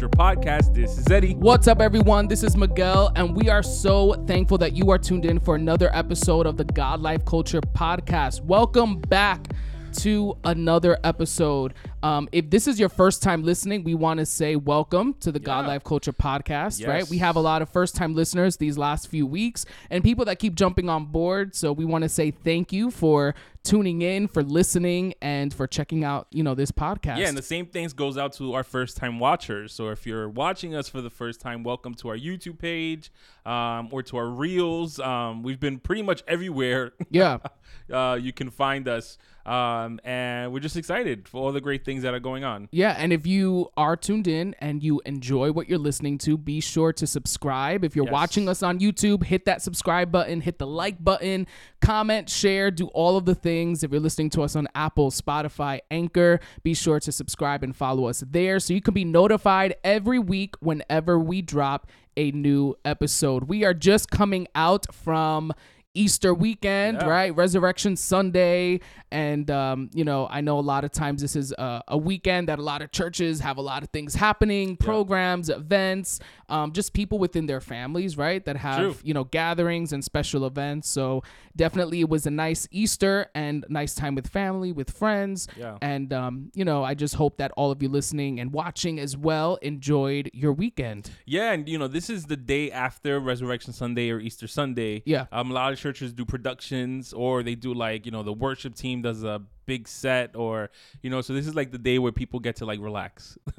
Culture podcast. This is Eddie. What's up, everyone? This is Miguel, and we are so thankful that you are tuned in for another episode of the God Life Culture podcast. Welcome back to another episode. Um, if this is your first time listening, we want to say welcome to the God Yeah. Life Culture podcast, right? We have a lot of first time listeners these last few weeks and people that keep jumping on board. So we want to say thank you for tuning in, for listening, and for checking out, you know, this podcast. Yeah, and the same things goes out to our first time watchers. So if you're watching us for the first time, welcome to our YouTube page um, or to our reels. Um, we've been pretty much everywhere. yeah. uh, you can find us. Um, and we're just excited for all the great things that are going on. Yeah, and if you are tuned in and you enjoy what you're listening to, be sure to subscribe. If you're Yes. watching us on YouTube, hit that subscribe button, hit the like button, comment, share, do all of the things. If you're listening to us on Apple, Spotify, Anchor, be sure to subscribe and follow us there so you can be notified every week whenever we drop a new episode. We are just coming out from Easter weekend, Yeah. right? Resurrection Sunday. And, um, you know, I know a lot of times this is a, a weekend that a lot of churches have a lot of things happening, programs, events, um, just people within their families, right? That have, True. you know, gatherings and special events. So definitely it was a nice Easter and nice time with family, with friends. Yeah. And, um, you know, I just hope that all of you listening and watching as well enjoyed your weekend. Yeah, and you know, this is the day after Resurrection Sunday or Easter Sunday. Yeah. Um, a lot of churches do productions or they do like, you know, the worship team does a big set or, you know, so this is like the day where people get to like relax.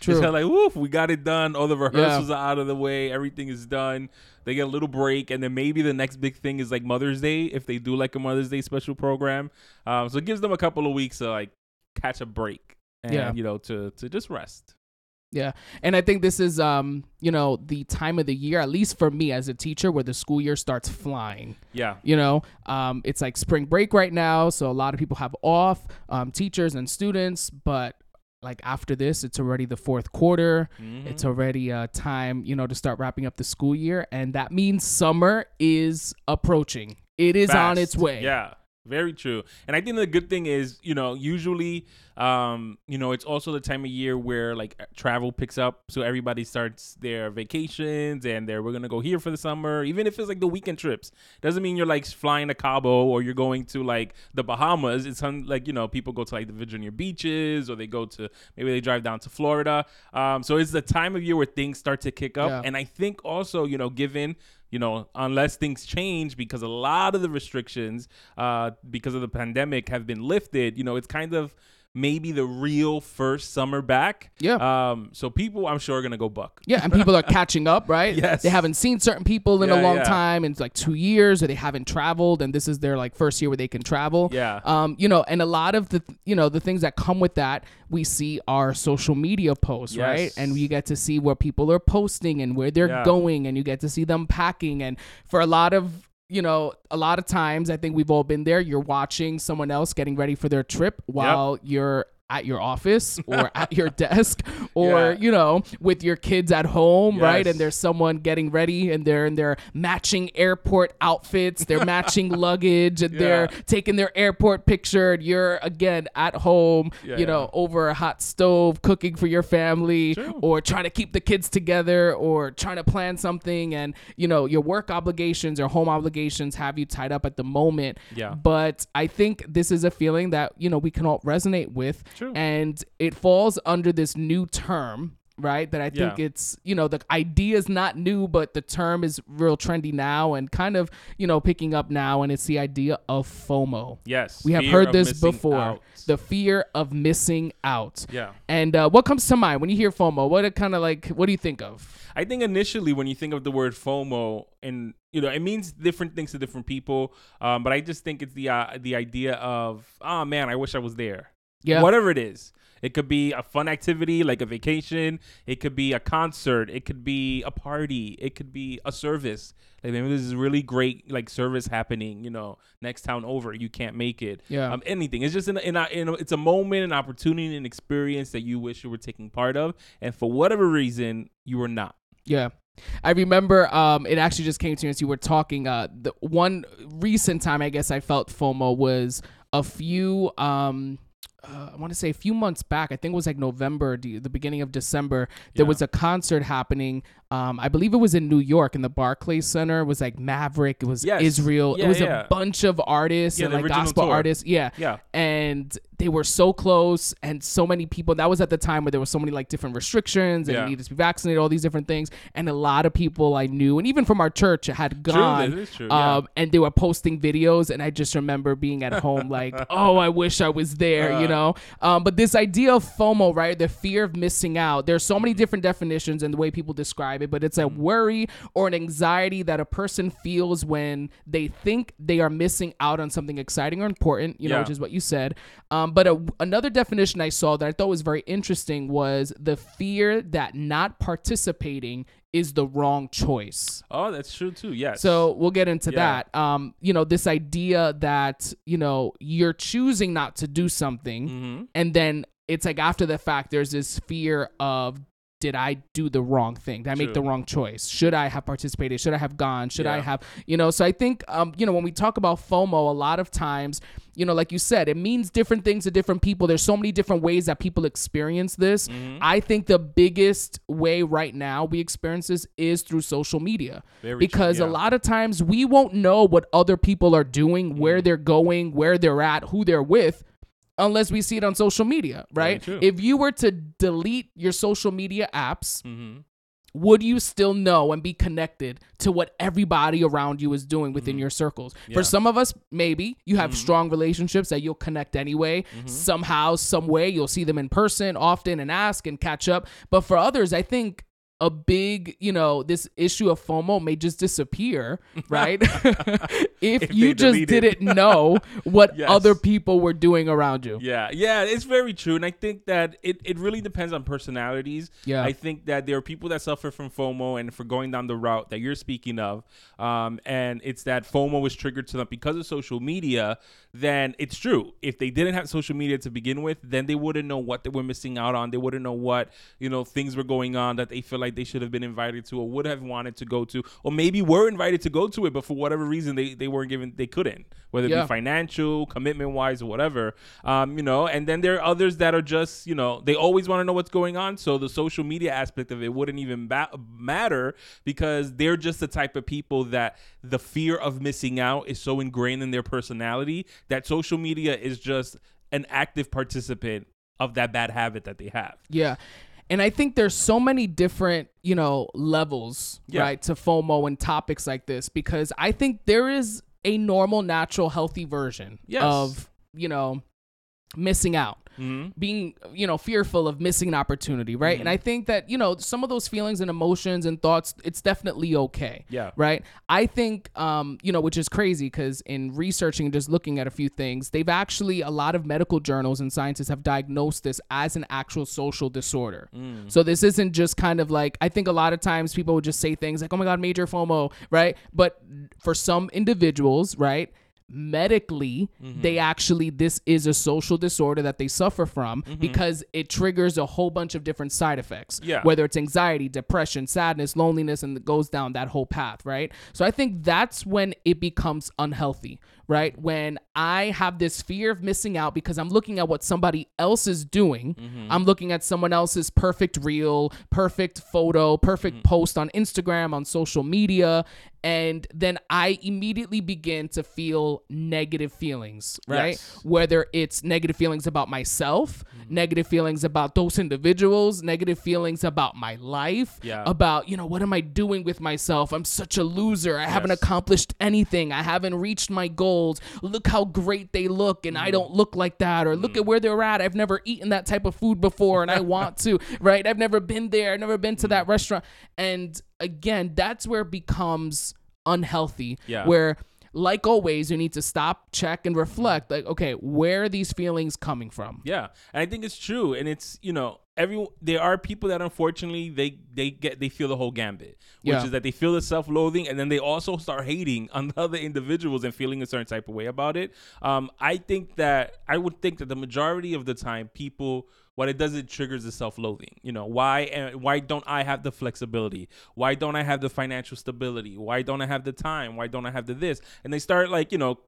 True. Just like, woof, we got it done. All the rehearsals are out of the way. Everything is done. They get a little break. And then maybe the next big thing is like Mother's Day if they do like a Mother's Day special program. Um, so it gives them a couple of weeks to like catch a break and, Yeah. you know, to, to just rest. Yeah. And I think this is um, you know, the time of the year, at least for me as a teacher, where the school year starts flying. Yeah. You know, um, it's like spring break right now, so a lot of people have off, um, teachers and students, but like after this, it's already the fourth quarter. Mhm. It's already uh, time, you know, to start wrapping up the school year, and that means summer is approaching. It is on its way. Yeah, very true. And I think the good thing is, you know, usually, um, you know, it's also the time of year where like travel picks up, so everybody starts their vacations and they're we're gonna go here for the summer, even if it's like the weekend trips. Doesn't mean you're like flying to Cabo or you're going to like the Bahamas. It's un- like you know people go to like the Virginia beaches or they go to maybe they drive down to Florida. Um, so it's the time of year where things start to kick up, Yeah. and I think also you know given you know, unless things change because a lot of the restrictions, uh, because of the pandemic, have been lifted. You know, it's kind of maybe the real first summer back. Yeah. Um. So people, I'm sure, are gonna go buck. Yeah, and people are catching up, right? Yes. They haven't seen certain people in a long yeah. time, in like two years, or they haven't traveled, and this is their like first year where they can travel. Yeah. Um, you know, and a lot of the you know the things that come with that we see our social media posts, right? And we get to see where people are posting and where they're Yeah. going, and you get to see them packing. And for a lot of you know, a lot of times I think we've all been there. You're watching someone else getting ready for their trip while you're at your office or at your desk or Yeah. you know with your kids at home right and there's someone getting ready and they're in their matching airport outfits they're matching luggage and they're taking their airport picture and you're again at home Yeah, you know over a hot stove cooking for your family True. or trying to keep the kids together or trying to plan something and you know your work obligations or home obligations have you tied up at the moment Yeah. but i think this is a feeling that you know we can all resonate with True. and it falls under this new term right that i think Yeah. it's you know the idea is not new but the term is real trendy now and kind of you know picking up now and it's the idea of fomo Yes. we have heard this before out. the fear of missing out Yeah. and uh, what comes to mind when you hear FOMO? What it kind of like? What do you think of? I think initially when you think of the word FOMO, and you know, it means different things to different people. Um, but I just think it's the uh, the idea of, oh man, I wish I was there. Yeah. Whatever it is. It could be a fun activity like a vacation. It could be a concert. It could be a party. It could be a service. Like maybe this is really great like service happening. You know, next town over, you can't make it. Yeah. Um, anything. It's just in, a, in, a, in a, it's a moment, an opportunity, an experience that you wish you were taking part of, and for whatever reason, you were not. Yeah. I remember um, it actually just came to me as you were talking. Uh, the one recent time I guess I felt FOMO was a few um, uh, I want to say a few months back. I think it was like November, the, beginning of December. There Yeah. was a concert happening. Um, I believe it was in New York in the Barclays Center. It was like Maverick. It was Yes. Israel. Yeah, it was yeah. a bunch of artists and like gospel tour. artists. Yeah. Yeah. And they were so close and so many people. That was at the time where there was so many like different restrictions and you needed to be vaccinated, all these different things. And a lot of people I knew, and even from our church, had gone. true, yeah. Um, and they were posting videos, and I just remember being at home like, oh, I wish I was there, you Uh. Know. Um, but this idea of FOMO, right? The fear of missing out. There's so many different definitions and the way people describe it, but it's a worry or an anxiety that a person feels when they think they are missing out on something exciting or important, you know, Yeah. which is what you said. Um, but a, another definition I saw that I thought was very interesting was the fear that not participating is the wrong choice. Oh, that's true too. Yes. So we'll get into Yeah. that. Um, you know, this idea that, you know, you're choosing not to do something hmm and then it's like after the fact there's this fear of did I do the wrong thing? Did I make True. the wrong choice? Should I have participated? Should I have gone? Should I have, you know, so I think um, you know, when we talk about FOMO, a lot of times, you know, like you said, it means different things to different people. There's so many different ways that people experience this. Mm-hmm. I think the biggest way right now we experience this is through social media. Very true, because a lot of times we won't know what other people are doing, Mm-hmm. where they're going, where they're at, who they're with unless we see it on social media, right? If you were to delete your social media apps, hmm would you still know and be connected to what everybody around you is doing within your circles? Mm-hmm. Yeah. For some of us, maybe you have strong relationships that you'll connect anyway. Mm-hmm. Somehow, some way, you'll see them in person often and ask and catch up. But for others, I think a big, you know, this issue of FOMO may just disappear, right? if, If you just delete it. didn't know what Yes. other people were doing around you. Yeah, yeah, it's very true, and I think that it, it really depends on personalities. Yeah. I think that there are people that suffer from FOMO and for going down the route that you're speaking of, um, and it's that FOMO was triggered to them because of social media. Then it's true. If they didn't have social media to begin with, then they wouldn't know what they were missing out on. They wouldn't know what you know things were going on that they feel like they should have been invited to or would have wanted to go to, or maybe were invited to go to it, but for whatever reason they, they weren't given, they couldn't, whether it Yeah. be financial, commitment wise, or whatever. Um, you know, and then there are others that are just, you know, they always want to know what's going on. So the social media aspect of it wouldn't even ba- matter because they're just the type of people that the fear of missing out is so ingrained in their personality that social media is just an active participant of that bad habit that they have. Yeah. And I think there's so many different, you know, levels, Yeah. right, to FOMO and topics like this because I think there is a normal, natural, healthy version Yes. of, you know, missing out. Mhm. Being, you know, fearful of missing an opportunity, right? Mm-hmm. And I think that, you know, some of those feelings and emotions and thoughts, it's definitely okay. Yeah. Right. I think, um, you know, which is crazy because in researching and just looking at a few things, they've actually, a lot of medical journals and scientists have diagnosed this as an actual social disorder. Mm. So this isn't just kind of like, I think a lot of times people would just say things like, oh my God, major FOMO, right? But for some individuals, right? Medically Mm-hmm. they actually this is a social disorder that they suffer from because it triggers a whole bunch of different side effects Yeah. whether it's anxiety depression sadness loneliness and it goes down that whole path right so i think that's when it becomes unhealthy right when i have this fear of missing out because i'm looking at what somebody else is doing Mm-hmm. i'm looking at someone else's perfect reel perfect photo perfect Mm-hmm. post on instagram on social media and then I immediately begin to feel negative feelings, right? Yes. Whether it's negative feelings about myself, Mm-hmm. negative feelings about those individuals, negative feelings about my life, Yeah. about, you know, what am I doing with myself? I'm such a loser. I haven't accomplished anything. I haven't reached my goals. Look how great they look, and. I mm. don't look like that. Or look mm. at where they're at. I've never eaten that type of food before, and I want to, right? I've never been there. I've never been to that mm. restaurant. And again, that's where it becomes unhealthy. Yeah. Where like always, you need to stop, check, and reflect. Like, okay, where are these feelings coming from? Yeah, and I think it's true, and it's you know every there are people that unfortunately they they get they feel the whole gambit, which Yeah. is that they feel the self loathing, and then they also start hating on the other individuals and feeling a certain type of way about it. Um, I think that I would think that the majority of the time people. What it does, it triggers the self-loathing. You know why? And why don't I have the flexibility? Why don't I have the financial stability? Why don't I have the time? Why don't I have the this? And they start like you know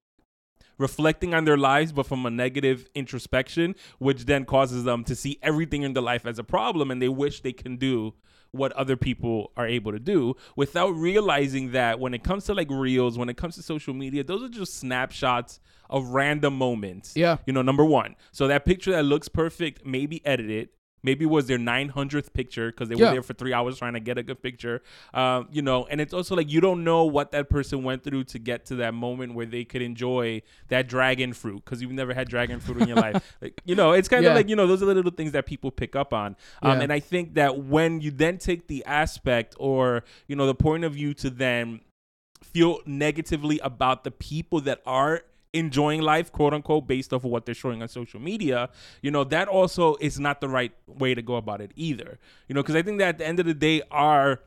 reflecting on their lives, but from a negative introspection, which then causes them to see everything in their life as a problem and they wish they can do what other people are able to do without realizing that when it comes to like reels, when it comes to social media, those are just snapshots of random moments. Yeah. You know, number one. So that picture that looks perfect, may be it. Maybe it was their 900th picture because they Yeah. were there for three hours trying to get a good picture. Um, you know, and it's also like you don't know what that person went through to get to that moment where they could enjoy that dragon fruit because you've never had dragon fruit in your life. Like, you know, it's kind Yeah. of like, you know, those are the little things that people pick up on. Um, Yeah. And I think that when you then take the aspect or, you know, the point of view to then feel negatively about the people that are enjoying life quote unquote based off of what they're showing on social media you know that also is not the right way to go about it either. You know because i think that at the end of the day are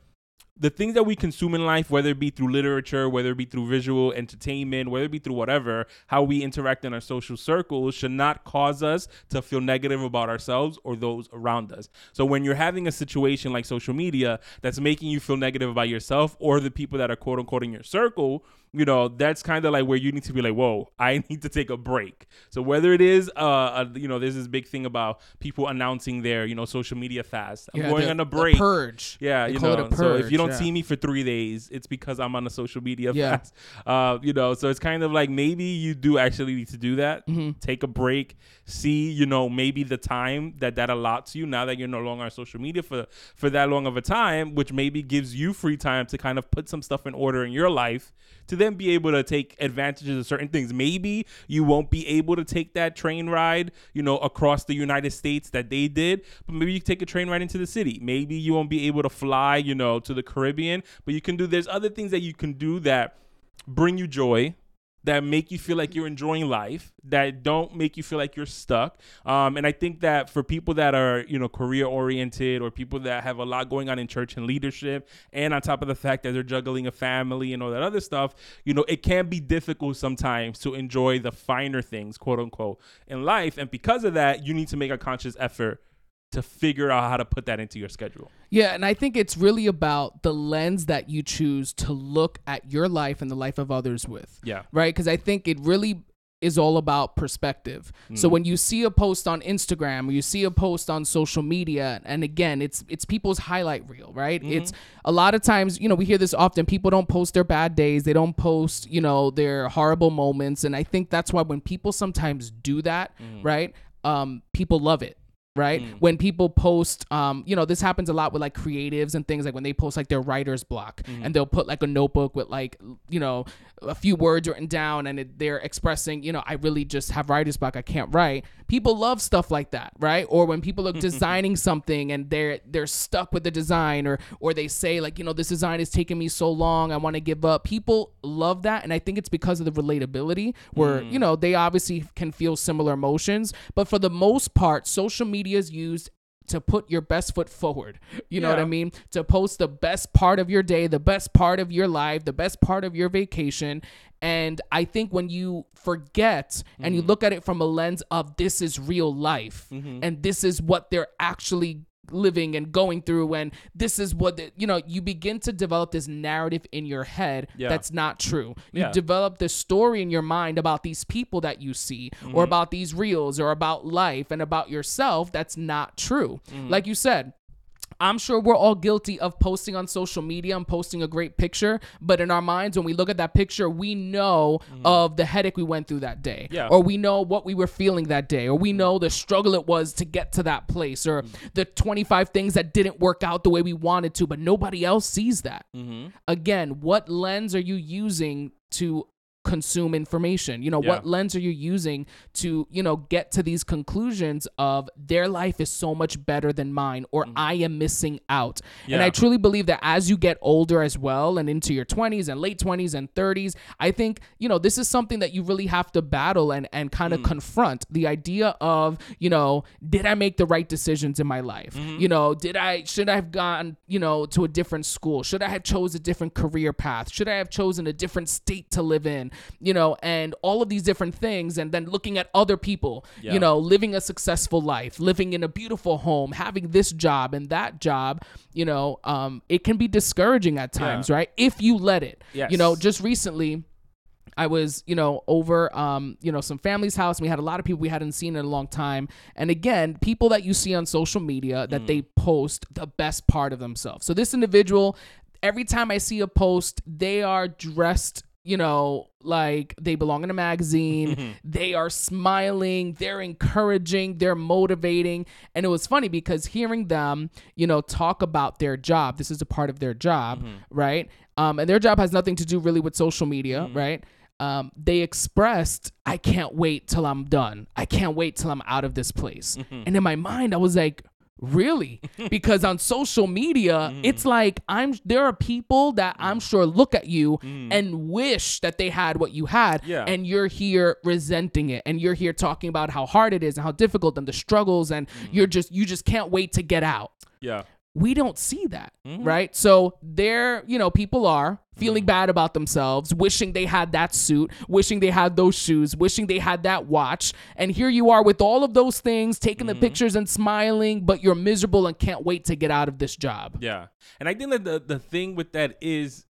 the things that we consume in life, whether it be through literature, whether it be through visual entertainment, whether it be through whatever, how we interact in our social circles should not cause us to feel negative about ourselves or those around us. So when you're having a situation like social media that's making you feel negative about yourself or the people that are quote unquote in your circle, you know, that's kind of like where you need to be like, whoa, I need to take a break. So whether it is, uh, a, you know, there's this big thing about people announcing their, you know, social media fast. I'm Yeah, going the- on a break. purge. Yeah, you know. so if you don't yeah. see me for three days, it's because I'm on a social media Yeah. fast. Uh, you know, so it's kind of like maybe you do actually need to do that. Mm-hmm. Take a break. See, you know, maybe the time that that allots you now that you're no longer on social media for for that long of a time, which maybe gives you free time to kind of put some stuff in order in your life to then be able to take advantages of certain things. Maybe you won't be able to take that train ride, you know, across the United States that they did, but maybe you take a train ride into the city. Maybe you won't be able to fly, you know, to the Caribbean, but you can do there's other things that you can do that bring you joy that make you feel like you're enjoying life that don't make you feel like you're stuck. Um, and i think that for people that are you know career oriented or people that have a lot going on in church and leadership and on top of the fact that they're juggling a family and all that other stuff you know it can be difficult sometimes to enjoy the finer things quote unquote in life. And because of that you need to make a conscious effort to figure out how to put that into your schedule Yeah, and I think it's really about the lens that you choose to look at your life and the life of others with. yeah Right? Because I think it really is all about perspective. So Mm. when you see a post on Instagram or you see a post on social media, and again, it's it's people's highlight reel, right? Mm-hmm. It's a lot of times, you know, we hear this often. People don't post their bad days. They don't post, you know, their horrible moments, and I think that's why when people sometimes do that, Mm. right? Um, people love it. Right Mm. when people post, um, you know, this happens a lot with like creatives and things like when they post like their writer's block Mm-hmm. and they'll put like a notebook with like, you know, a few words written down and it, they're expressing, you know, I really just have writer's block. I can't write. People love stuff like that, right? Or when people are designing something and they're they're stuck with the design, or or they say like, you know, this design is taking me so long, I want to give up. People love that, and I think it's because of the relatability, where you know they obviously can feel similar emotions, but for the most part, social media is used to put your best foot forward. You know what I mean? To post the best part of your day, the best part of your life, the best part of your vacation. And I think when you forget and you mm-hmm. look at it from a lens of this is real life mm-hmm. and this is what they're actually living and going through and this is what the, you know you begin to develop this narrative in your head Yeah. that's not true you Yeah. develop this story in your mind about these people that you see or mm-hmm. about these reels or about life and about yourself that's not true mm-hmm. like you said I'm sure we're all guilty of posting on social media and posting a great picture, but in our minds, when we look at that picture, we know mm. of the headache we went through that day, Yeah. or we know what we were feeling that day, or we mm. know the struggle it was to get to that place, or mm. the 25 things that didn't work out the way we wanted to, but nobody else sees that. Mm-hmm. Again, what lens are you using to consume information? You know, Yeah. what lens are you using to, you know, get to these conclusions of their life is so much better than mine or mm-hmm. I am missing out? And I truly believe that as you get older as well and into your 20s and late 20s and 30s, I think, you know, this is something that you really have to battle and, and kind of mm. confront the idea of, you know, did I make the right decisions in my life? Mm-hmm. You know, did I, should I have gone, you know, to a different school? Should I have chose a different career path? Should I have chosen a different state to live in? You know, and all of these different things. And then looking at other people, Yeah. you know, living a successful life, living in a beautiful home, having this job and that job, you know, um, it can be discouraging at times, right? If you let it. You know, just recently I was, you know, over, um, you know, some family's house. And we had a lot of people we hadn't seen in a long time. And again, people that you see on social media that they post the best part of themselves. So this individual, every time I see a post, they are dressed, you know, like they belong in a magazine. they are smiling. They're encouraging. They're motivating. And it was funny because hearing them, you know, talk about their job. This is a part of their job, right? Um, and their job has nothing to do really with social media, right? Um, they expressed, I can't wait till I'm done. I can't wait till I'm out of this place. And in my mind, I was like, really? because on social media, mm. it's like I'm there are people that I'm mm. sure look at you mm. and wish that they had what you had. Yeah. And you're here resenting it. And you're here talking about how hard it is and how difficult and the struggles and you're just you just can't wait to get out Yeah. We don't see that, mm-hmm. right? So there, you know, people are feeling mm-hmm. bad about themselves, wishing they had that suit, wishing they had those shoes, wishing they had that watch. And here you are with all of those things, taking the mm-hmm. pictures and smiling, but you're miserable and can't wait to get out of this job. Yeah. And I think that the, the thing with that is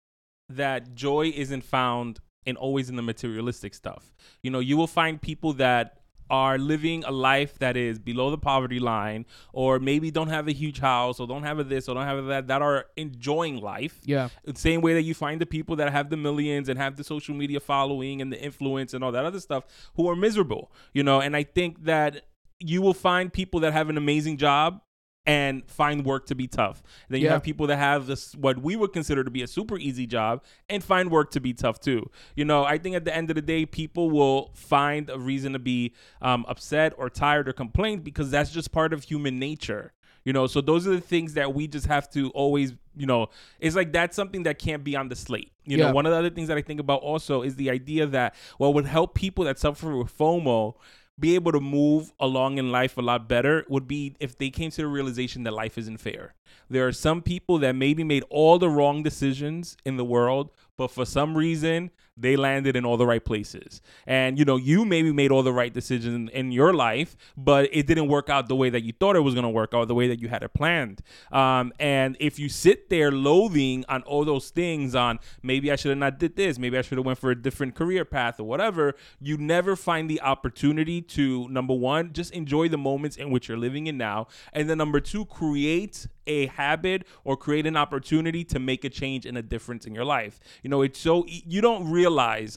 that joy isn't found and always in the materialistic stuff. You know, you will find people that are living a life that is below the poverty line or maybe don't have a huge house or don't have a this or don't have a that that are enjoying life. Yeah. The same way that you find the people that have the millions and have the social media following and the influence and all that other stuff who are miserable, you know, and I think that you will find people that have an amazing job and find work to be tough. Then you Yeah. have people that have this what we would consider to be a super easy job and find work to be tough too. You know, I think at the end of the day, people will find a reason to be um, upset or tired or complain because that's just part of human nature. You know, so those are the things that we just have to always, you know, it's like that's something that can't be on the slate. You Yeah. know, one of the other things that I think about also is the idea that what would help people that suffer with FOMO be able to move along in life a lot better would be if they came to the realization that life isn't fair. There are some people that maybe made all the wrong decisions in the world, but for some reason they landed in all the right places. And you know, you maybe made all the right decisions in, your life, but it didn't work out the way that you thought it was going to work out, the way that you had it planned. Um, and if you sit there loathing on all those things, on maybe I should have not did this, maybe I should have went for a different career path or whatever, you never find the opportunity to number one, just enjoy the moments in which you're living in now, and then number two, create a habit or create an opportunity to make a change and a difference in your life. You know, it's so you don't realize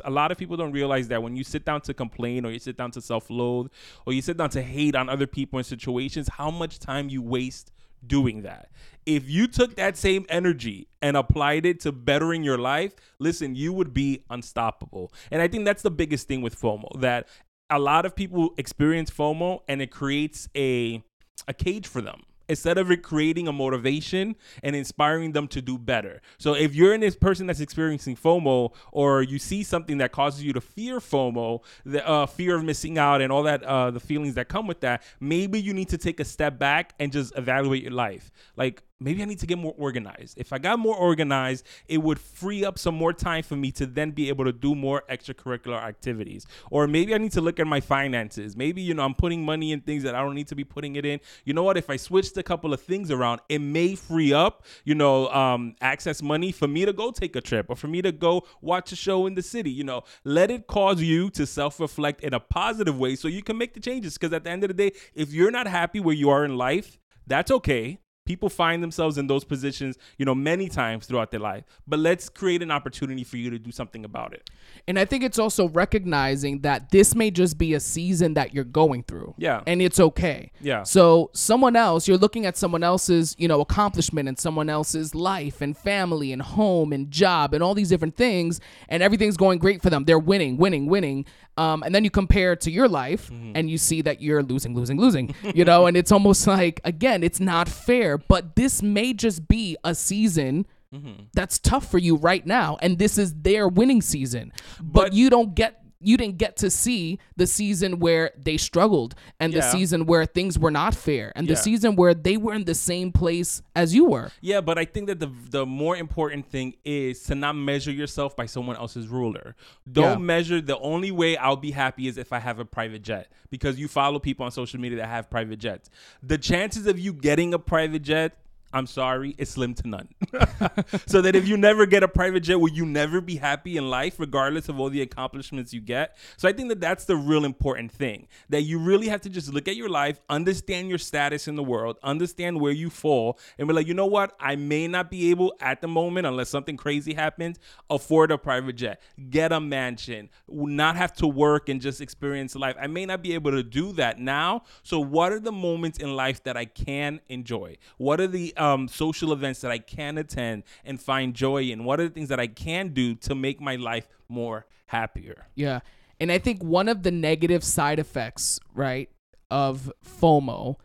a lot of people don't realize that when you sit down to complain or you sit down to self-loathe or you sit down to hate on other people and situations, how much time you waste doing that. If you took that same energy and applied it to bettering your life, listen, you would be unstoppable. And I think that's the biggest thing with FOMO that a lot of people experience FOMO and it creates a a cage for them instead of creating a motivation and inspiring them to do better. So if you're in this person that's experiencing FOMO or you see something that causes you to fear FOMO, the uh, fear of missing out and all that uh, the feelings that come with that, maybe you need to take a step back and just evaluate your life. Like maybe I need to get more organized. If I got more organized, it would free up some more time for me to then be able to do more extracurricular activities. Or maybe I need to look at my finances. Maybe, you know, I'm putting money in things that I don't need to be putting it in. You know what? If I switched a couple of things around, it may free up, you know, um, access money for me to go take a trip or for me to go watch a show in the city. You know, let it cause you to self reflect in a positive way so you can make the changes. Because at the end of the day, if you're not happy where you are in life, that's okay People find themselves in those positions, you know, many times throughout their life. But let's create an opportunity for you to do something about it. And I think it's also recognizing that this may just be a season that you're going through. Yeah. And it's okay. Yeah. So someone else, you're looking at someone else's, you know, accomplishment and someone else's life and family and home and job and all these different things, and everything's going great for them. They're winning, winning, winning. Um, and then you compare it to your life Mm-hmm. and you see that you're losing, losing, losing, you know, and it's almost like, again, it's not fair, but this may just be a season Mm-hmm. that's tough for you right now. And this is their winning season. But, But- you don't get, you didn't get to see the season where they struggled and the season where things were not fair and the season where they were in the same place as you were. Yeah, but I think that the the more important thing is to not measure yourself by someone else's ruler. Don't Yeah. measure the only way I'll be happy is if I have a private jet because you follow people on social media that have private jets. The chances of you getting a private jet I'm sorry, it's slim to none. so that if you never get a private jet, will you never be happy in life, regardless of all the accomplishments you get? So I think that that's the real important thing. That you really have to just look at your life, understand your status in the world, understand where you fall, and be like, you know what? I may not be able at the moment, unless something crazy happens, afford a private jet, get a mansion, not have to work and just experience life. I may not be able to do that now. So what are the moments in life that I can enjoy? What are the um, social events that I can attend and find joy in? What are the things that I can do to make my life more happier? Yeah. And I think one of the negative side effects, right, of FOMO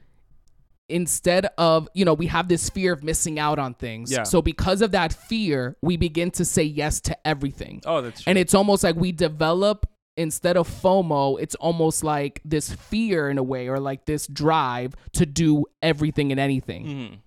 instead of, you know, we have this fear of missing out on things. Yeah. So because of that fear, we begin to say yes to everything. Oh, that's true. And it's almost like we develop instead of FOMO, it's almost like this fear in a way or like this drive to do everything and anything. Mhm.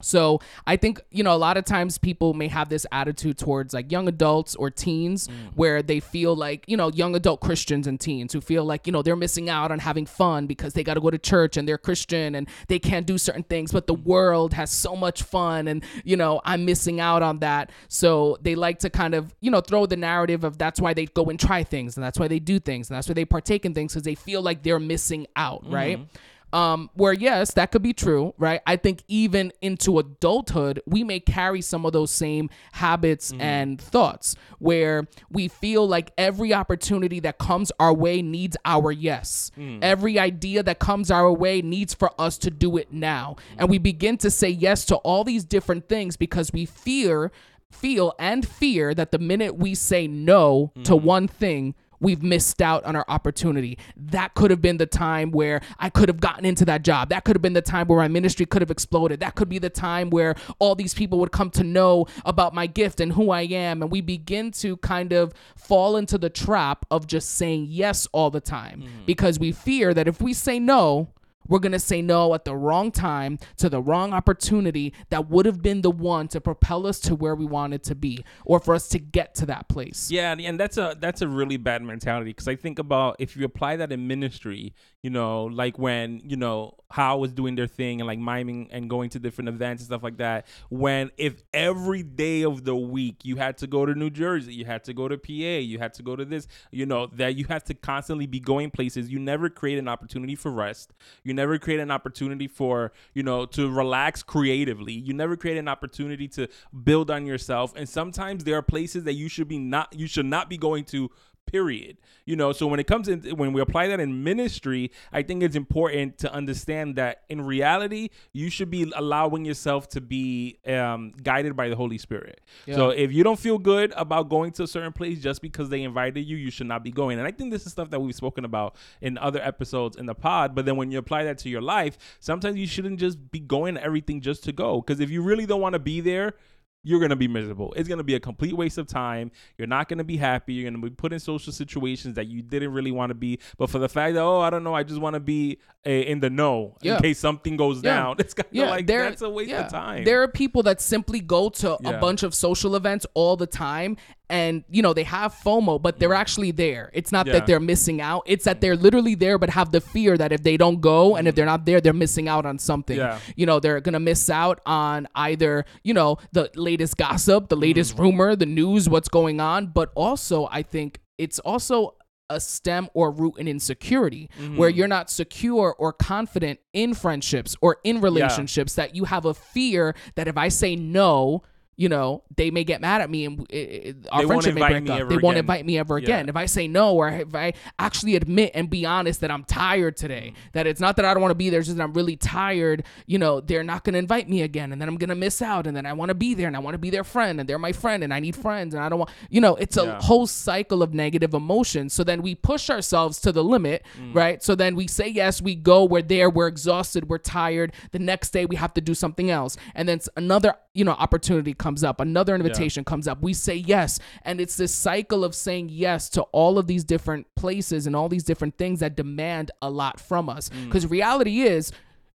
So I think, you know, a lot of times people may have this attitude towards like young adults or teens mm. where they feel like, you know, young adult Christians and teens who feel like, you know, they're missing out on having fun because they got to go to church and they're Christian and they can't do certain things, but the world has so much fun and, you know, I'm missing out on that. So they like to kind of, you know, throw the narrative of that's why they go and try things and that's why they do things and that's why they partake in things because they feel like they're missing out, right? Mm-hmm. Um, where yes, that could be true, right? I think even into adulthood, we may carry some of those same habits mm-hmm. and thoughts where we feel like every opportunity that comes our way needs our yes. Mm. Every idea that comes our way needs for us to do it now. And we begin to say yes to all these different things because we fear feel and fear that the minute we say no to mm. one thing we've missed out on our opportunity. That could have been the time where I could have gotten into that job. That could have been the time where my ministry could have exploded. That could be the time where all these people would come to know about my gift and who I am. And we begin to kind of fall into the trap of just saying yes all the time mm-hmm. because we fear that if we say no, we're going to say no at the wrong time to the wrong opportunity that would have been the one to propel us to where we wanted to be or for us to get to that place. Yeah, and- that's a that's a really bad mentality because I think about if you apply that in ministry, you know, like when you know how was doing their thing and like miming and going to different events and stuff like that. When if every day of the week you had to go to New Jersey, you had to go to PA, you had to go to this, you know, that you have to constantly be going places. You never create an opportunity for rest. You never create an opportunity for you know to relax creatively. You never create an opportunity to build on yourself. And sometimes there are places that you should be not you should not be going to period. You know so when it comes in when we apply that in ministry i think it's important to understand that in reality you should be allowing yourself to be um, guided by the holy spirit. So if you don't feel good about going to a certain place just because they invited you you should not be going. And i think this is stuff that we've spoken about in other episodes in the pod but then when you apply that to your life sometimes you shouldn't just be going to everything just to go. Because if you really don't want to be there you're going to be miserable. It's going to be a complete waste of time. You're not going to be happy. You're going to be put in social situations that you didn't really want to be. But for the fact that, oh, I don't know, I just want to be uh, in the know Yeah. in case something goes Yeah. down. It's kind of like, that's a waste yeah. of time. There are people that simply go to a bunch of social events all the time and you know they have FOMO but they're mm. actually there. It's not Yeah. that they're missing out. It's that they're literally there but have the fear that if they don't go and if mm. they're not there they're missing out on something. Yeah. You know, they're to miss out on either, you know, the latest gossip, the mm. latest rumor, the news, what's going on, but also I think it's also a stem or root in insecurity where you're not secure or confident in friendships or in relationships that you have a fear that if I say no, you know, they may get mad at me and it, it, our They won't friendship may invite break me up. ever They won't again. invite me ever Yeah. again. If I say no or if I actually admit and be honest that I'm tired today, Mm. that it's not that I don't want to be there, it's just that I'm really tired, you know, they're not going to invite me again and then I'm going to miss out and then I want to be there and I want to be their friend and they're my friend and I need friends and I don't want, you know, it's a Yeah. whole cycle of negative emotions. So then we push ourselves to the limit, Mm. right? So then we say yes, we go, we're there, we're exhausted, we're tired. The next day we have to do something else. And then another, you know, opportunity comes up, another invitation comes up. We say yes. And it's this cycle of saying yes to all of these different places and all these different things that demand a lot from us. Mm. Because reality is,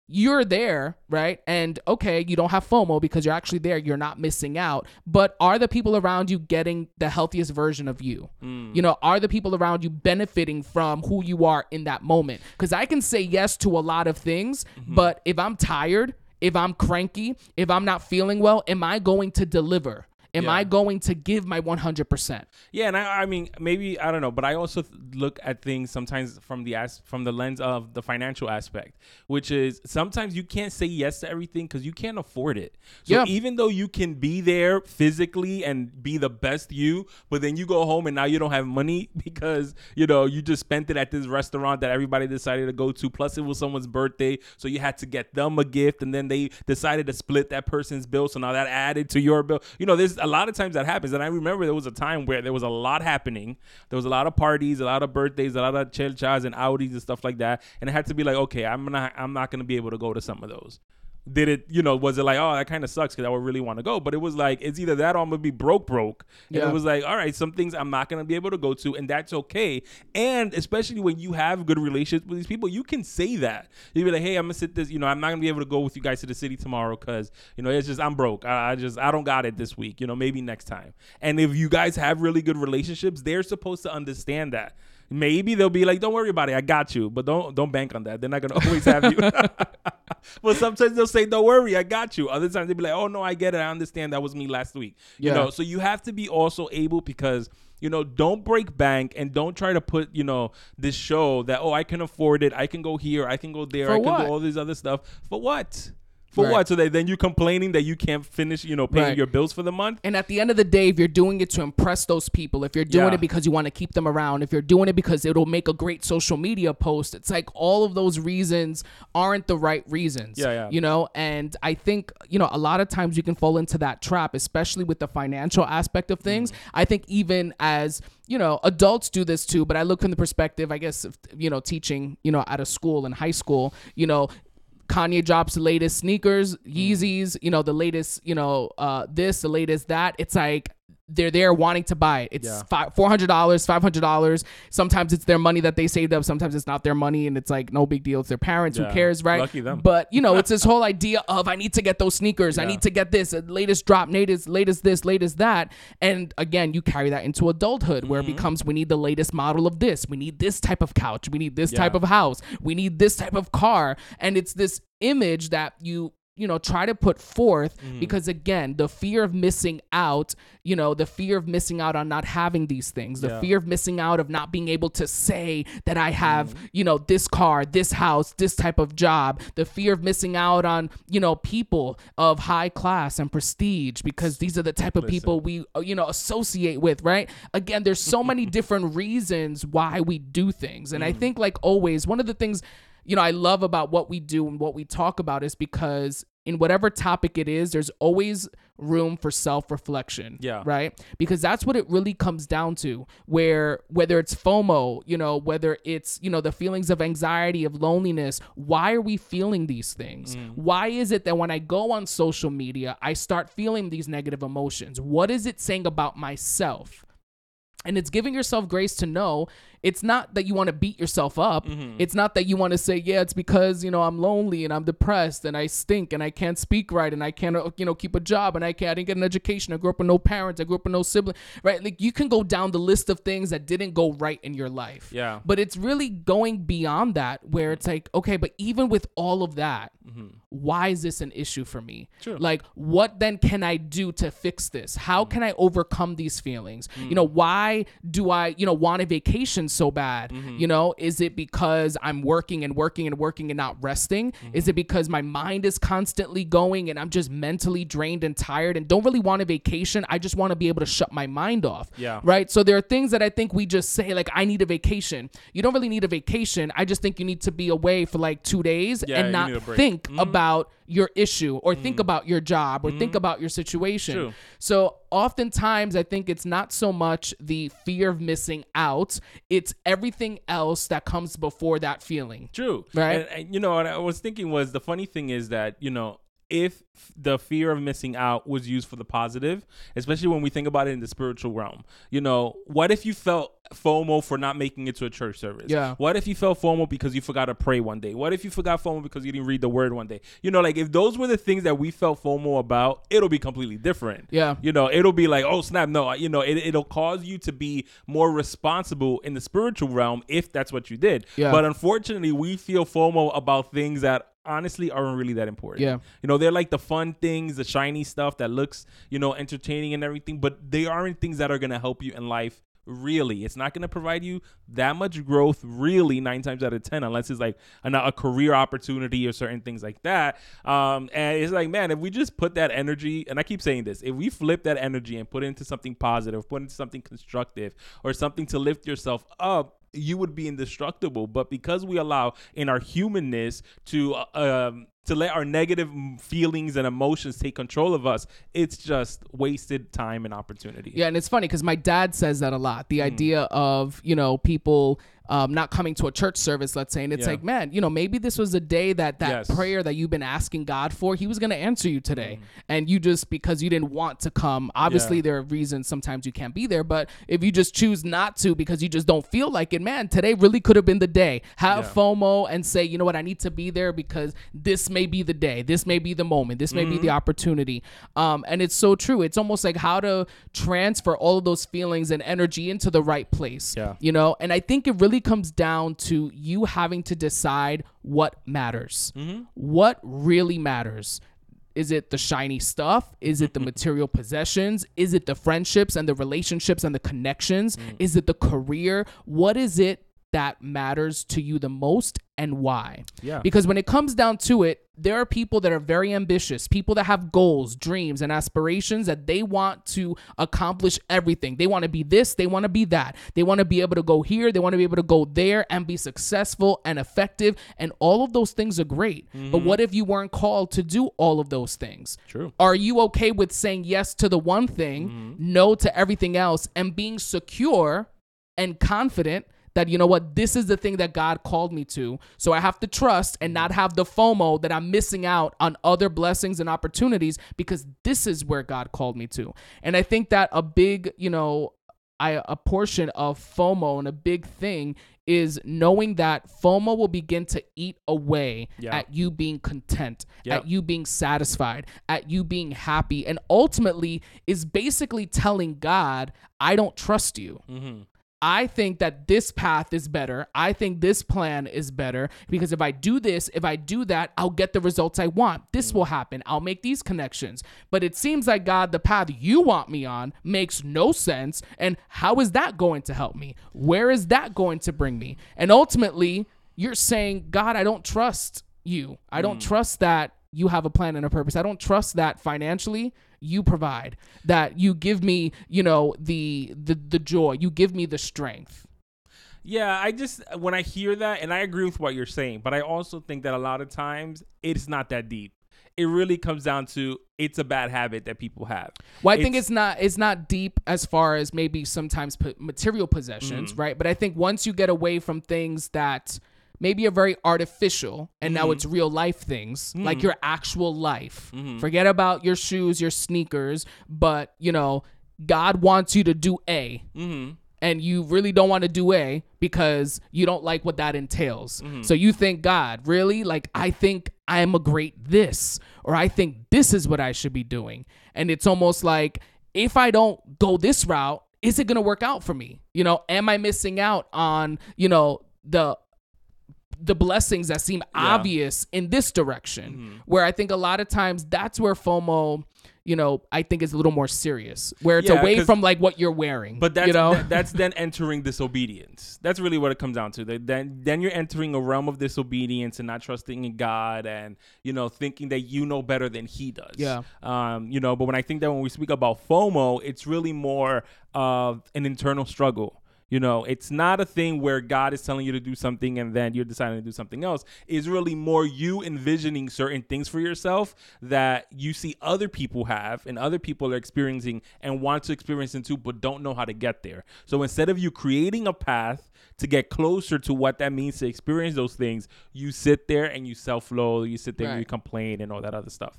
you're there, right? And okay, you don't have FOMO because you're actually there. You're not missing out. But are the people around you getting the healthiest version of you? Mm. You know, are the people around you benefiting from who you are in that moment? Because I can say yes to a lot of things, Mm-hmm. but if I'm tired, if I'm cranky, if I'm not feeling well, am I going to deliver? Am Yeah. I going to give my 100%? Yeah, and I, I mean, maybe I don't know, but I also th- look at things sometimes from the as from the lens of the financial aspect, which is sometimes you can't say yes to everything because you can't afford it. So Yeah. even though you can be there physically and be the best you, but then you go home and now you don't have money because you know you just spent it at this restaurant that everybody decided to go to. Plus, it was someone's birthday, so you had to get them a gift, and then they decided to split that person's bill. So now that added to your bill. You know, there's a lot of times that happens, and I remember there was a time where there was a lot happening. There was a lot of parties, a lot of birthdays, a lot of chelchas and Audis and stuff like that, and it had to be like, okay, I'm not, I'm not gonna be able to go to some of those. Did it, you know, was it like, oh, that kind of sucks because I would really want to go, but it was like, it's either that or I'm gonna be broke, broke. And Yeah. it was like, all right, some things I'm not gonna be able to go to, and that's okay. And especially when you have good relationships with these people, you can say that. You be like, hey, I'm gonna sit this, you know, I'm not gonna be able to go with you guys to the city tomorrow because you know it's just I'm broke. I, I just I don't got it this week. You know, maybe next time. And if you guys have really good relationships, they're supposed to understand that. Maybe they'll be like, "Don't worry about it, I got you," but don't don't bank on that. They're not gonna always have you. but sometimes they'll say, "Don't worry, I got you." Other times they'll be like, "Oh no, I get it. I understand. That was me last week." You Yeah. know, so you have to be also able because you know don't break bank and don't try to put you know this show that oh I can afford it. I can go here. I can go there. For I can what? do all this other stuff. For what? For Right. what? So that then you're complaining that you can't finish you know paying Right. your bills for the month. And at the end of the day, if you're doing it to impress those people, if you're doing Yeah. it because you want to keep them around, if you're doing it because it'll make a great social media post, it's like all of those reasons aren't the right reasons. Yeah, yeah. You know, and I think, you know, a lot of times you can fall into that trap, especially with the financial aspect of things. Mm. I think even as you know, adults do this too, but I look from the perspective, I guess, of, you know, teaching, you know, at a school in high school, you know, Kanye drops the latest sneakers, Yeezys, you know, the latest, you know, uh, this, the latest that. It's like they're there wanting to buy it. It's Yeah. five, four hundred dollars, five hundred dollars. Sometimes it's their money that they saved up. Sometimes it's not their money, and it's like no big deal. It's their parents. Yeah. Who cares, right? Lucky them. But you know, it's this whole idea of I need to get those sneakers. I need to get this uh, latest drop, latest, latest this, latest that. And again, you carry that into adulthood where Mm-hmm. it becomes we need the latest model of this. We need this type of couch. We need this Yeah. type of house. We need this type of car. And it's this image that you you know try to put forth Mm-hmm. because again the fear of missing out you know the fear of missing out on not having these things the Yeah. fear of missing out of not being able to say that i have Mm-hmm. you know this car this house this type of job the fear of missing out on you know people of high class and prestige because these are the type of people we uh, you know associate with right again there's so many different reasons why we do things and Mm. i think like always one of the things you know, I love about what we do and what we talk about is because in whatever topic it is, there's always room for self reflection. Yeah. Right? Because that's what it really comes down to. Where whether it's FOMO, you know, whether it's, you know, the feelings of anxiety, of loneliness, why are we feeling these things? Mm. Why is it that when I go on social media, I start feeling these negative emotions? What is it saying about myself? And it's giving yourself grace to know it's not that you want to beat yourself up. Mm-hmm. It's not that you want to say, yeah, it's because, you know, I'm lonely and I'm depressed and I stink and I can't speak right and I can't, uh, you know, keep a job and I can't, I didn't get an education. I grew up with no parents. I grew up with no sibling, right? Like you can go down the list of things that didn't go right in your life. Yeah. But it's really going beyond that where it's like, okay, but even with all of that, mm-hmm. why is this an issue for me? Sure. Like, what then can I do to fix this? How mm-hmm. can I overcome these feelings? You mm. know, why do I, you know, want a vacation so bad? Mm-hmm. You know, is it because I'm working and working and working and not resting? Mm-hmm. Is it because my mind is constantly going and I'm just mentally drained and tired and don't really want a vacation? I just want to be able to shut my mind off. Yeah. Right. So there are things that I think we just say, like, I need a vacation. You don't really need a vacation. I just think you need to be away for like two days Yeah, and not think about your issue or think about your job or think about your situation. True. So oftentimes I think it's not so much the fear of missing out, it's everything else that comes before that feeling. True. Right. And, and, you know, what I was thinking was the funny thing is that, you know, if the fear of missing out was used for the positive, especially when we think about it in the spiritual realm, you know, what if you felt FOMO for not making it to a church service? Yeah. What if you felt FOMO because you forgot to pray one day? What if you forgot FOMO because you didn't read the word one day? You know, like if those were the things that we felt FOMO about, it'll be completely different. Yeah. You know, it'll be like, oh snap, no, you know, it, it'll cause you to be more responsible in the spiritual realm if that's what you did. Yeah. But unfortunately, we feel FOMO about things that honestly aren't really that important. Yeah. You know, they're like the fun things, the shiny stuff that looks, you know, entertaining and everything, but they aren't things that are going to help you in life. Really, it's not going to provide you that much growth. Really, nine times out of ten, unless it's like a, a career opportunity or certain things like that. Um, and it's like, man, if we just put that energy, and I keep saying this, if we flip that energy and put it into something positive, put it into something constructive, or something to lift yourself up, you would be indestructible. But because we allow in our humanness to uh, um, to let our negative feelings and emotions take control of us, it's just wasted time and opportunity. Yeah, and it's funny because my dad says that a lot. The idea of you know people um, not coming to a church service, let's say, and it's Yeah. like, man, you know, maybe this was a day that that Yes. Prayer that you've been asking God for, He was going to answer you today, and you just because you didn't want to come. Obviously, Yeah. there are reasons sometimes you can't be there, but if you just choose not to because you just don't feel like it, man, today really could have been the day. Have Yeah. FOMO and say, you know what, I need to be there because this may be the day, this may be the moment, this may be Mm-hmm. the opportunity. Um, and it's so true. It's almost like how to transfer all of those feelings and energy into the right place. Yeah. You know, and I think it really comes down to you having to decide what matters. Mm-hmm. What really matters. Is it the shiny stuff? Is it the material possessions? Is it the friendships and the relationships and the connections? Mm. Is it the career? What is it that matters to you the most and why? Yeah. Because when it comes down to it, there are people that are very ambitious, people that have goals, dreams, and aspirations that they want to accomplish everything. They want to be this, they want to be that. They want to be able to go here, they want to be able to go there and be successful and effective. And all of those things are great. But mm-hmm. what if you weren't called to do all of those things? True. Are you okay with saying yes to the one thing, mm-hmm. no to everything else, and being secure and confident that you know what this is the thing that God called me to. So I have to trust and not have the FOMO that I'm missing out on other blessings and opportunities because this is where God called me to. And I think that a big, you know, I a portion of FOMO and a big thing is knowing that FOMO will begin to eat away at you being content, Yep. at you being satisfied, at you being happy, and ultimately is basically telling God, I don't trust you. Mm-hmm. I think that this path is better. I think this plan is better because if I do this, if I do that, I'll get the results I want. This will happen. I'll make these connections. But it seems like, God, the path you want me on makes no sense. And how is that going to help me? Where is that going to bring me? And ultimately, you're saying, God, I don't trust you. I don't hmm. trust that you have a plan and a purpose. I don't trust that financially you provide that you give me you know the the the joy you give me the strength Yeah, I just when I hear that, and I agree with what you're saying, but I also think that a lot of times it's not that deep. It really comes down to it's a bad habit that people have. well i think it's not it's not deep as far as maybe sometimes material possessions Mm-hmm. right but i think once you get away from things that maybe are very artificial and Mm-hmm. now it's real life things like your actual life Mm-hmm. forget about your shoes your sneakers but you know god wants you to do a Mm-hmm. and you really don't want to do A because you don't like what that entails. So you think, God, really? Like, I think I am a great this, or I think this is what I should be doing. And it's almost like, if I don't go this route, is it going to work out for me? You know, am I missing out on, you know, the the blessings that seem obvious in this direction. Mm-hmm. Where I think a lot of times that's where FOMO, you know, I think is a little more serious, where it's Yeah, away from like what you're wearing. But that's you know, that- that's then entering disobedience. That's really what it comes down to. That- Then then you're entering a realm of disobedience and not trusting in God and you know thinking that you know better than He does. Yeah. Um. You know, but when I think that when we speak about FOMO, it's really more of an internal struggle. You know, it's not a thing where God is telling you to do something and then you're deciding to do something else. It's really more you envisioning certain things for yourself that you see other people have and other people are experiencing and want to experience it too, but don't know how to get there. So instead of you creating a path to get closer to what that means to experience those things, you sit there and you self loathe, you sit there and you complain and all that other stuff.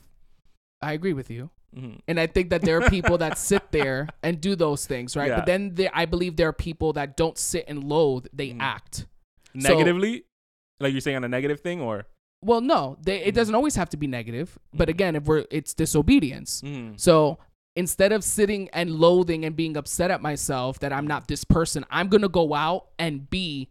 I agree with you. Mhm. And I think that there are people that sit there and do those things, right? Yeah. But then there, I believe there are people that don't sit and loathe; they Mm. act. So- Negatively? like you're saying on a negative thing or? Well, no, they, it doesn't always have to be negative. But Mhm. again, if we're it's disobedience. Mm. So instead of sitting and loathing and being upset at myself that I'm not this person, I'm gonna go out and be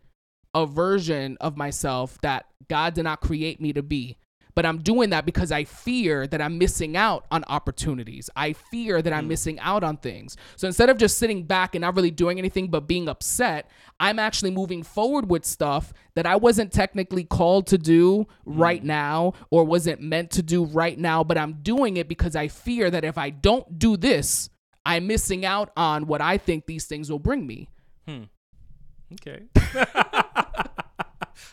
a version of myself that God did not create me to be. But I'm doing that because I fear that I'm missing out on opportunities. I fear that I'm Mm. missing out on things. So instead of just sitting back and not really doing anything but being upset, I'm actually moving forward with stuff that I wasn't technically called to do right now or wasn't meant to do right now, but I'm doing it because I fear that if I don't do this, I'm missing out on what I think these things will bring me. Hmm. Okay.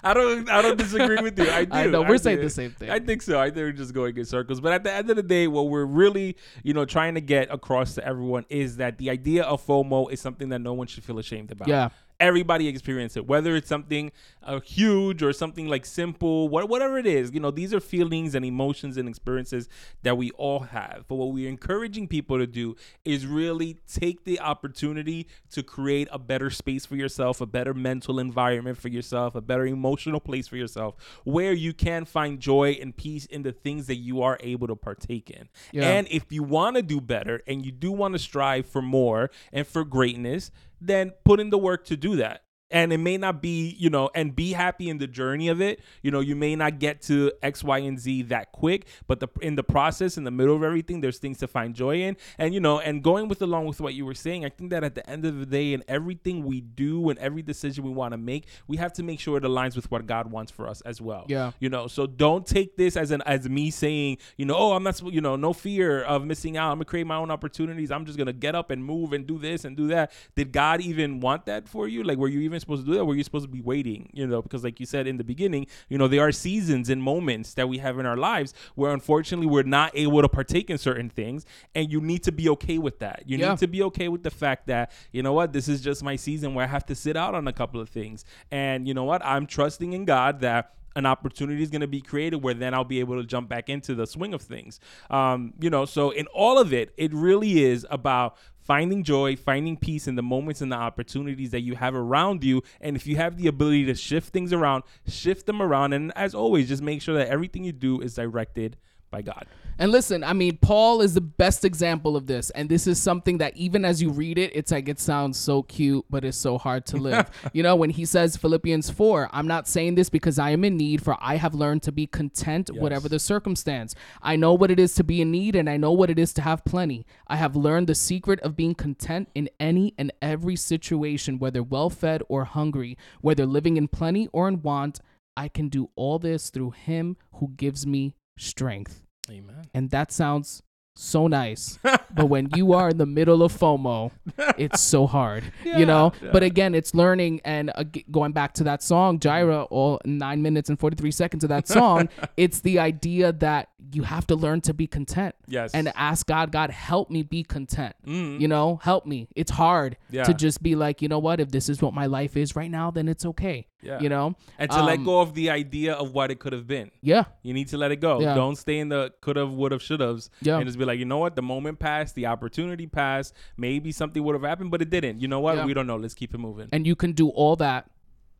I don't I don't disagree with you. I do. I know, we're do. saying the same thing. I think so. I think we're just going in circles. But at the end of the day, what we're really, you know, trying to get across to everyone is that the idea of FOMO is something that no one should feel ashamed about. Yeah. Everybody experience it, whether it's something uh, huge or something like simple, what, whatever it is. You know, these are feelings and emotions and experiences that we all have. But what we're encouraging people to do is really take the opportunity to create a better space for yourself, a better mental environment for yourself, a better emotional place for yourself, where you can find joy and peace in the things that you are able to partake in. Yeah. And if you want to do better and you do want to strive for more and for greatness, then put in the work to do that. And it may not be, you know, and be happy in the journey of it. You know, you may not get to X, Y, and Z that quick, but the in the process, in the middle of everything, there's things to find joy in. And you know, and going with along with what you were saying, I think that at the end of the day, in everything we do and every decision we want to make, we have to make sure it aligns with what God wants for us as well. Yeah. You know, so don't take this as an as me saying, you know, oh, I'm not, you know, no fear of missing out. I'm gonna create my own opportunities. I'm just gonna get up and move and do this and do that. Did God even want that for you? Like, were you even supposed to do that? Were you supposed to be waiting? You know, because like you said in the beginning, you know, there are seasons and moments that we have in our lives where unfortunately we're not able to partake in certain things, and you need to be okay with that. You Yeah. need to be okay with the fact that you know what, this is just my season where I have to sit out on a couple of things, and you know what, I'm trusting in God that an opportunity is going to be created where then I'll be able to jump back into the swing of things. Um, you know, so in all of it, it really is about finding joy, finding peace in the moments and the opportunities that you have around you. And if you have the ability to shift things around, shift them around. And as always, just make sure that everything you do is directed by God. And listen, I mean, Paul is the best example of this. And this is something that even as you read it, it's like it sounds so cute, but it's so hard to live. you know, when he says Philippians 4, I'm not saying this because I am in need, for I have learned to be content, whatever the circumstance. I know what it is to be in need, and I know what it is to have plenty. I have learned the secret of being content in any and every situation, whether well fed or hungry, whether living in plenty or in want. I can do all this through him who gives me strength Amen. and that sounds so nice but when you are in the middle of fomo it's so hard you know Yeah, but again it's learning and uh, going back to that song Jireh all 9 minutes and 43 seconds of that song it's the idea that you have to learn to be content Yes. and ask god god help me be content Mhm. you know help me it's hard Yeah. to just be like you know what if this is what my life is right now then it's okay Yeah. you know and to let Um, go of the idea of what it could have been. yeah You need to let it go. Yeah. Don't stay in the could have, would have, should have's. Yeah. And just be like, you know what? The moment passed, the opportunity passed. Maybe something would have happened, but it didn't. You know what? Yeah. We don't know. Let's keep it moving. and you can do all that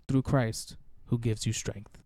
through christ who gives you strength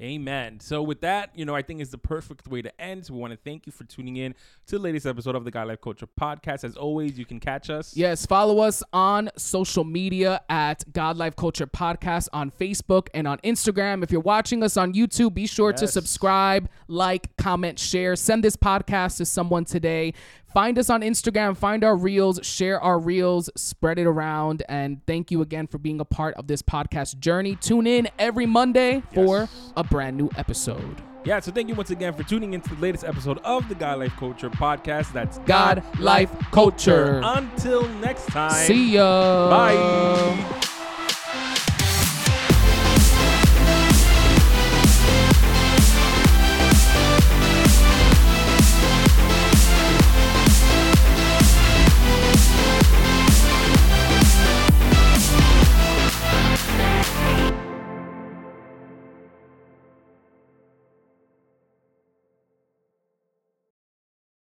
Amen. So with that, you know, I think is the perfect way to end. So we want to thank you for tuning in to the latest episode of the God Life Culture podcast. As always, you can catch us. Yes, follow us on social media at God Life Culture Podcast on Facebook and on Instagram. If you're watching us on YouTube, be sure to subscribe, like, comment, share. Send this podcast to someone today. Find us on Instagram, find our reels, share our reels, spread it around. And thank you again for being a part of this podcast journey. Tune in every Monday for a brand new episode. Yeah, so thank you once again for tuning into the latest episode of the God Life Culture podcast. That's God Life Culture. Until next time. See ya. Bye.